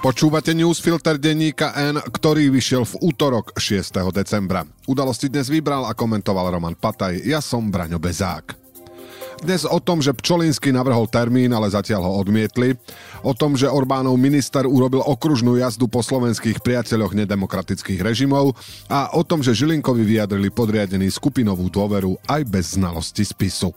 Počúvate newsfilter denníka N, ktorý vyšiel v útorok 6. decembra. Udalosti dnes vybral a komentoval Roman Pataj, ja som Braňo Bezák. Dnes o tom, že Pčolinsky navrhol termín, ale zatiaľ ho odmietli. O tom, že Orbánov minister urobil okružnú jazdu po slovenských priateľoch nedemokratických režimov a o tom, že Žilinkovi vyjadrili podriadení skupinovú dôveru aj bez znalosti spisu.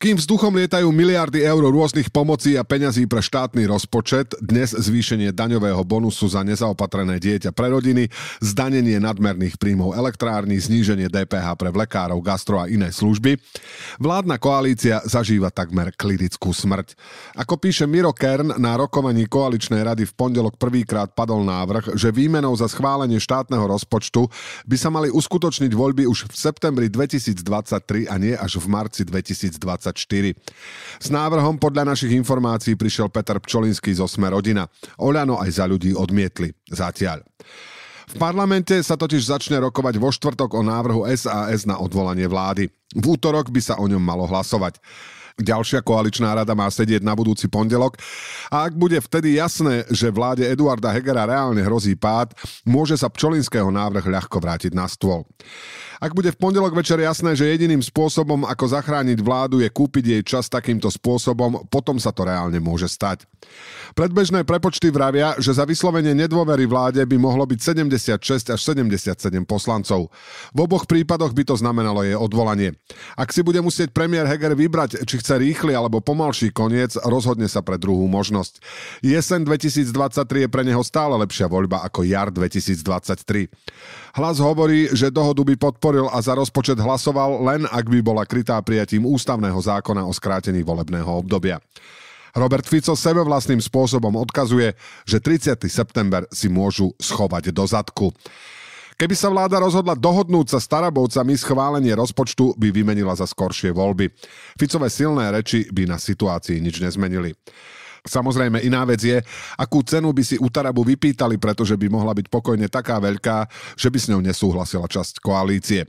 Kým vzduchom lietajú miliardy eur rôznych pomocí a peňazí pre štátny rozpočet, dnes zvýšenie daňového bonusu za nezaopatrené dieťa pre rodiny, zdanenie nadmerných príjmov elektrárny, zníženie DPH pre vlekárov, gastro a iné služby, vládna koalícia zažíva takmer klinickú smrť. Ako píše Miro Kern, na rokovaní koaličnej rady v pondelok prvýkrát padol návrh, že výmenou za schválenie štátneho rozpočtu by sa mali uskutočniť voľby už v septembri 2023 a nie až v marci 2024. S návrhom podľa našich informácií prišiel Peter Pčolinský zo Sme rodina. Oľano aj za ľudí odmietli. Zatiaľ. V parlamente sa totiž začne rokovať vo štvrtok o návrhu SAS na odvolanie vlády. V útorok by sa o ňom malo hlasovať. Ďalšia koaličná rada má sedieť na budúci pondelok a ak bude vtedy jasné, že vláde Eduarda Hegera reálne hrozí pád, môže sa Pčolinského návrh ľahko vrátiť na stôl. Ak bude v pondelok večer jasné, že jediným spôsobom, ako zachrániť vládu, je kúpiť jej čas takýmto spôsobom, potom sa to reálne môže stať. Predbežné prepočty vravia, že za vyslovenie nedôvery vláde by mohlo byť 76 až 77 poslancov. V oboch prípadoch by to znamenalo jej odvolanie. Ak si bude musieť premiér Heger vybrať, či chce rýchly alebo pomalší koniec, rozhodne sa pre druhú možnosť. Jesen 2023 je pre neho stále lepšia voľba ako jar 2023. Hlas hovorí, že dohodu by podporil a za rozpočet hlasoval len ak by bola krytá prijatím ústavného zákona o skrátení volebného obdobia. Robert Fico sebe vlastným spôsobom odkazuje, že 30. september si môžu schovať do zadku. Keby sa vláda rozhodla dohodnúť sa s Tarabovcami, schválenie rozpočtu by vymenila za skoršie voľby. Ficové silné reči by na situácii nič nezmenili. Samozrejme, iná vec je, akú cenu by si u Tarabu vypýtali, pretože by mohla byť pokojne taká veľká, že by s ňou nesúhlasila časť koalície.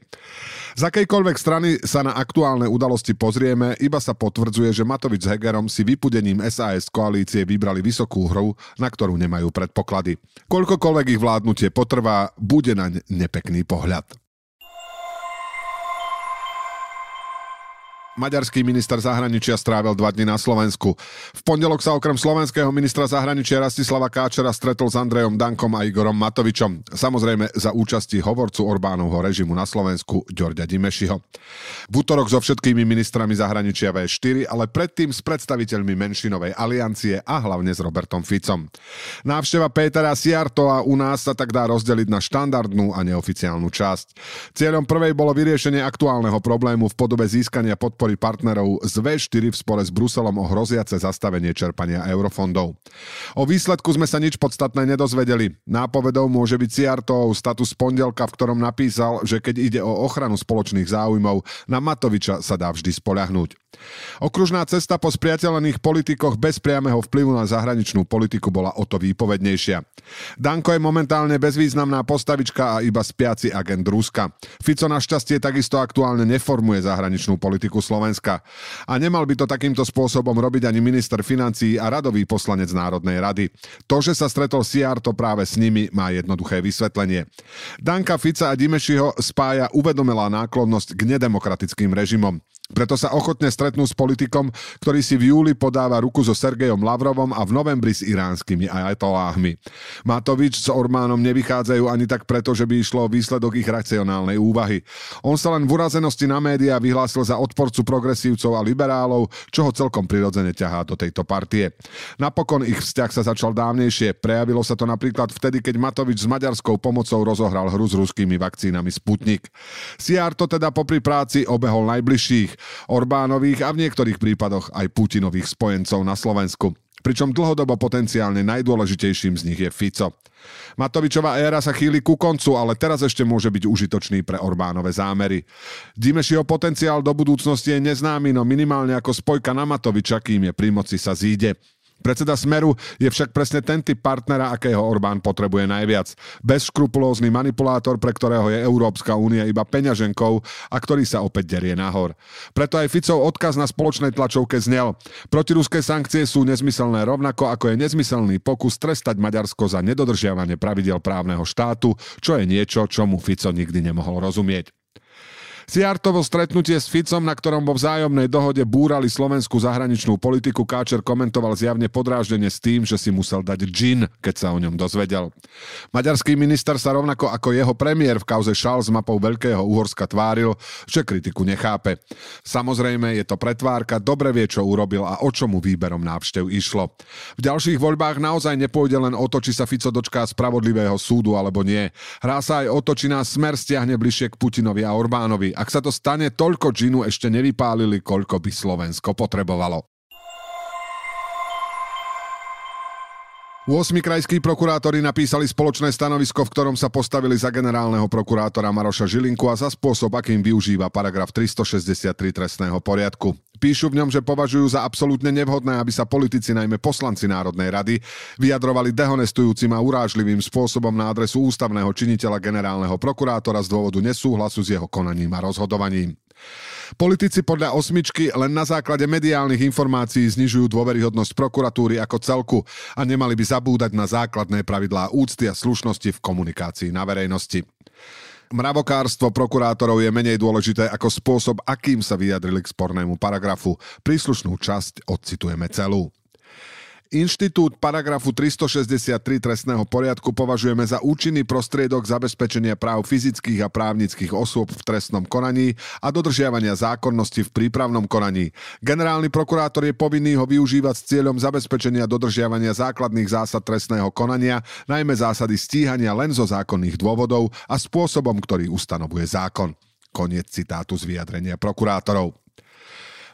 Z akejkoľvek strany sa na aktuálne udalosti pozrieme, iba sa potvrdzuje, že Matovič s Hegerom si vypudením SAS koalície vybrali vysokú hru, na ktorú nemajú predpoklady. Koľkokoľvek ich vládnutie potrvá, bude naň nepekný pohľad. Maďarský minister zahraničia strávil dva dny na Slovensku. V pondelok sa okrem slovenského ministra zahraničia Rastislava Káčera stretol s Andrejom Dankom a Igorom Matovičom. Samozrejme za účasti hovorcu Orbánovho režimu na Slovensku Ďorďa Dimešiho. V útorok so všetkými ministrami zahraničia V4, ale predtým s predstaviteľmi menšinovej aliancie a hlavne s Robertom Ficom. Návšteva Pétera Siartova u nás sa tak dá rozdeliť na štandardnú a neoficiálnu časť. Cieľom prvej bolo vyriešenie aktuálneho problému v podobe získania podpory podpory partnerov z V4 v spore s Bruselom o hroziace zastavenie čerpania eurofondov. O výsledku sme sa nič podstatné nedozvedeli. Nápovedou môže byť Ciartov status pondelka, v ktorom napísal, že keď ide o ochranu spoločných záujmov, na Matoviča sa dá vždy spoľahnúť. Okružná cesta po spriateľených politikoch bez priameho vplyvu na zahraničnú politiku bola o to výpovednejšia. Danko je momentálne bezvýznamná postavička a iba spiaci agent Ruska. Fico našťastie takisto aktuálne neformuje zahraničnú politiku Slovenska. A nemal by to takýmto spôsobom robiť ani minister financií a radový poslanec Národnej rady. To, že sa stretol to práve s nimi, má jednoduché vysvetlenie. Danka Fica a Dimešiho spája uvedomelá náklonnosť k nedemokratickým režimom. Preto sa ochotne stretnú s politikom, ktorý si v júli podáva ruku so Sergejom Lavrovom a v novembri s iránskymi ajatoláhmi. Matovič s Ormánom nevychádzajú ani tak preto, že by išlo výsledok ich racionálnej úvahy. On sa len v urazenosti na médiá vyhlásil za odporcu progresívcov a liberálov, čo ho celkom prirodzene ťahá do tejto partie. Napokon ich vzťah sa začal dávnejšie. Prejavilo sa to napríklad vtedy, keď Matovič s maďarskou pomocou rozohral hru s ruskými vakcínami Sputnik. Siar to teda popri práci obehol najbližších. Orbánových a v niektorých prípadoch aj Putinových spojencov na Slovensku pričom dlhodobo potenciálne najdôležitejším z nich je Fico. Matovičová éra sa chýli ku koncu, ale teraz ešte môže byť užitočný pre Orbánové zámery. Dimešiho potenciál do budúcnosti je neznámy, no minimálne ako spojka na Matoviča, kým je pri moci sa zíde. Predseda Smeru je však presne ten typ partnera, akého Orbán potrebuje najviac. Bezškrupulózny manipulátor, pre ktorého je Európska únia iba peňaženkou a ktorý sa opäť derie nahor. Preto aj Ficov odkaz na spoločnej tlačovke znel. Protiruské sankcie sú nezmyselné rovnako ako je nezmyselný pokus trestať Maďarsko za nedodržiavanie pravidel právneho štátu, čo je niečo, čomu Fico nikdy nemohol rozumieť. Siartovo stretnutie s Ficom, na ktorom vo vzájomnej dohode búrali slovenskú zahraničnú politiku, Káčer komentoval zjavne podráždenie s tým, že si musel dať džin, keď sa o ňom dozvedel. Maďarský minister sa rovnako ako jeho premiér v kauze šal s mapou Veľkého Uhorska tváril, že kritiku nechápe. Samozrejme, je to pretvárka, dobre vie, čo urobil a o čomu výberom návštev išlo. V ďalších voľbách naozaj nepôjde len o to, či sa Fico dočká spravodlivého súdu alebo nie. Hrá sa aj o to, či nás smer stiahne bližšie k Putinovi a Orbánovi ak sa to stane, toľko džinu ešte nevypálili, koľko by Slovensko potrebovalo. 8 krajskí prokurátori napísali spoločné stanovisko, v ktorom sa postavili za generálneho prokurátora Maroša Žilinku a za spôsob, akým využíva paragraf 363 trestného poriadku. Píšu v ňom, že považujú za absolútne nevhodné, aby sa politici, najmä poslanci Národnej rady, vyjadrovali dehonestujúcim a urážlivým spôsobom na adresu ústavného činiteľa generálneho prokurátora z dôvodu nesúhlasu s jeho konaním a rozhodovaním. Politici podľa osmičky len na základe mediálnych informácií znižujú dôveryhodnosť prokuratúry ako celku a nemali by zabúdať na základné pravidlá úcty a slušnosti v komunikácii na verejnosti. Mravokárstvo prokurátorov je menej dôležité ako spôsob, akým sa vyjadrili k spornému paragrafu. Príslušnú časť odcitujeme celú. Inštitút paragrafu 363 trestného poriadku považujeme za účinný prostriedok zabezpečenia práv fyzických a právnických osôb v trestnom konaní a dodržiavania zákonnosti v prípravnom konaní. Generálny prokurátor je povinný ho využívať s cieľom zabezpečenia dodržiavania základných zásad trestného konania, najmä zásady stíhania len zo zákonných dôvodov a spôsobom, ktorý ustanovuje zákon. Koniec citátu z vyjadrenia prokurátorov.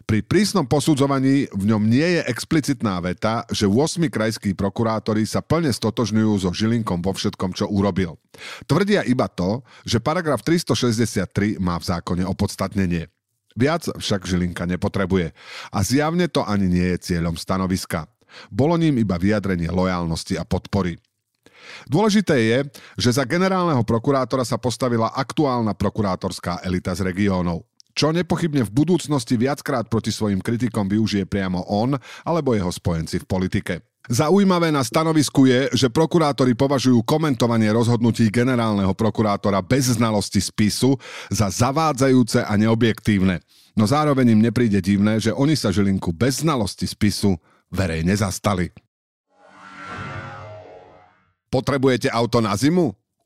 Pri prísnom posudzovaní v ňom nie je explicitná veta, že 8 krajskí prokurátori sa plne stotožňujú so Žilinkom vo všetkom, čo urobil. Tvrdia iba to, že paragraf 363 má v zákone opodstatnenie. Viac však Žilinka nepotrebuje. A zjavne to ani nie je cieľom stanoviska. Bolo ním iba vyjadrenie lojálnosti a podpory. Dôležité je, že za generálneho prokurátora sa postavila aktuálna prokurátorská elita z regiónov čo nepochybne v budúcnosti viackrát proti svojim kritikom využije priamo on alebo jeho spojenci v politike. Zaujímavé na stanovisku je, že prokurátori považujú komentovanie rozhodnutí generálneho prokurátora bez znalosti spisu za zavádzajúce a neobjektívne. No zároveň im nepríde divné, že oni sa Žilinku bez znalosti spisu verejne zastali. Potrebujete auto na zimu?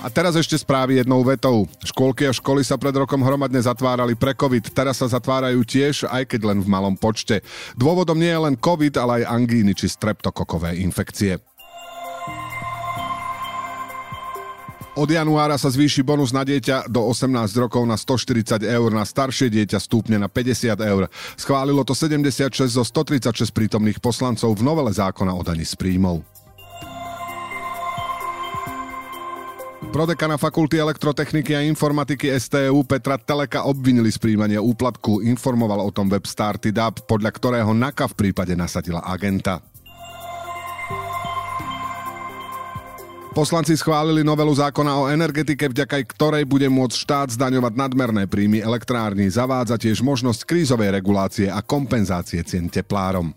A teraz ešte správy jednou vetou. Škôlky a školy sa pred rokom hromadne zatvárali pre COVID, teraz sa zatvárajú tiež, aj keď len v malom počte. Dôvodom nie je len COVID, ale aj angíny či streptokokové infekcie. Od januára sa zvýši bonus na dieťa do 18 rokov na 140 eur, na staršie dieťa stúpne na 50 eur. Schválilo to 76 zo 136 prítomných poslancov v novele zákona o daní z príjmov. Prodekana Fakulty elektrotechniky a informatiky STU Petra Teleka obvinili z príjmania úplatku. Informoval o tom web Startidab, podľa ktorého NAKA v prípade nasadila agenta. Poslanci schválili novelu zákona o energetike, vďaka ktorej bude môcť štát zdaňovať nadmerné príjmy elektrárny. Zavádza tiež možnosť krízovej regulácie a kompenzácie cien teplárom.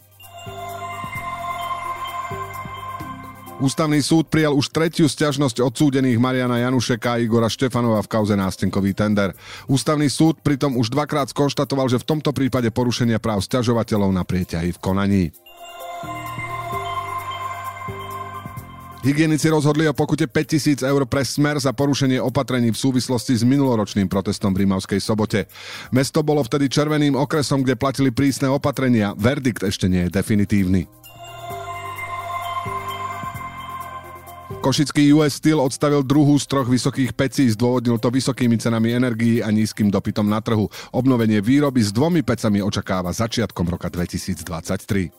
Ústavný súd prijal už tretiu sťažnosť odsúdených Mariana Janušeka a Igora Štefanova v kauze nástenkový tender. Ústavný súd pritom už dvakrát skonštatoval, že v tomto prípade porušenia práv sťažovateľov na prieťahy v konaní. Hygienici rozhodli o pokute 5000 eur pre smer za porušenie opatrení v súvislosti s minuloročným protestom v Rímavskej sobote. Mesto bolo vtedy červeným okresom, kde platili prísne opatrenia. Verdikt ešte nie je definitívny. Košický US Steel odstavil druhú z troch vysokých pecí, zdôvodnil to vysokými cenami energií a nízkym dopytom na trhu. Obnovenie výroby s dvomi pecami očakáva začiatkom roka 2023.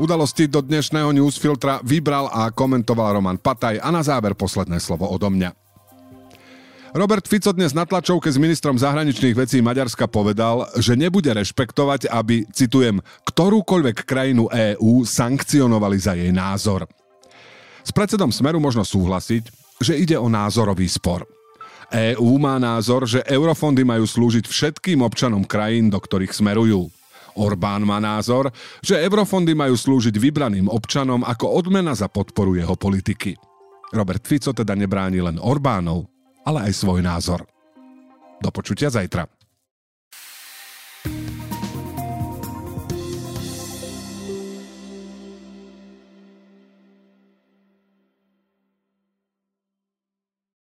Udalosti do dnešného newsfiltra vybral a komentoval Roman Pataj a na záver posledné slovo odo mňa. Robert Fico dnes na tlačovke s ministrom zahraničných vecí Maďarska povedal, že nebude rešpektovať, aby, citujem, ktorúkoľvek krajinu EÚ sankcionovali za jej názor. S predsedom Smeru možno súhlasiť, že ide o názorový spor. EÚ má názor, že eurofondy majú slúžiť všetkým občanom krajín, do ktorých smerujú. Orbán má názor, že eurofondy majú slúžiť vybraným občanom ako odmena za podporu jeho politiky. Robert Fico teda nebráni len Orbánov, ale aj svoj názor. Do počutia zajtra.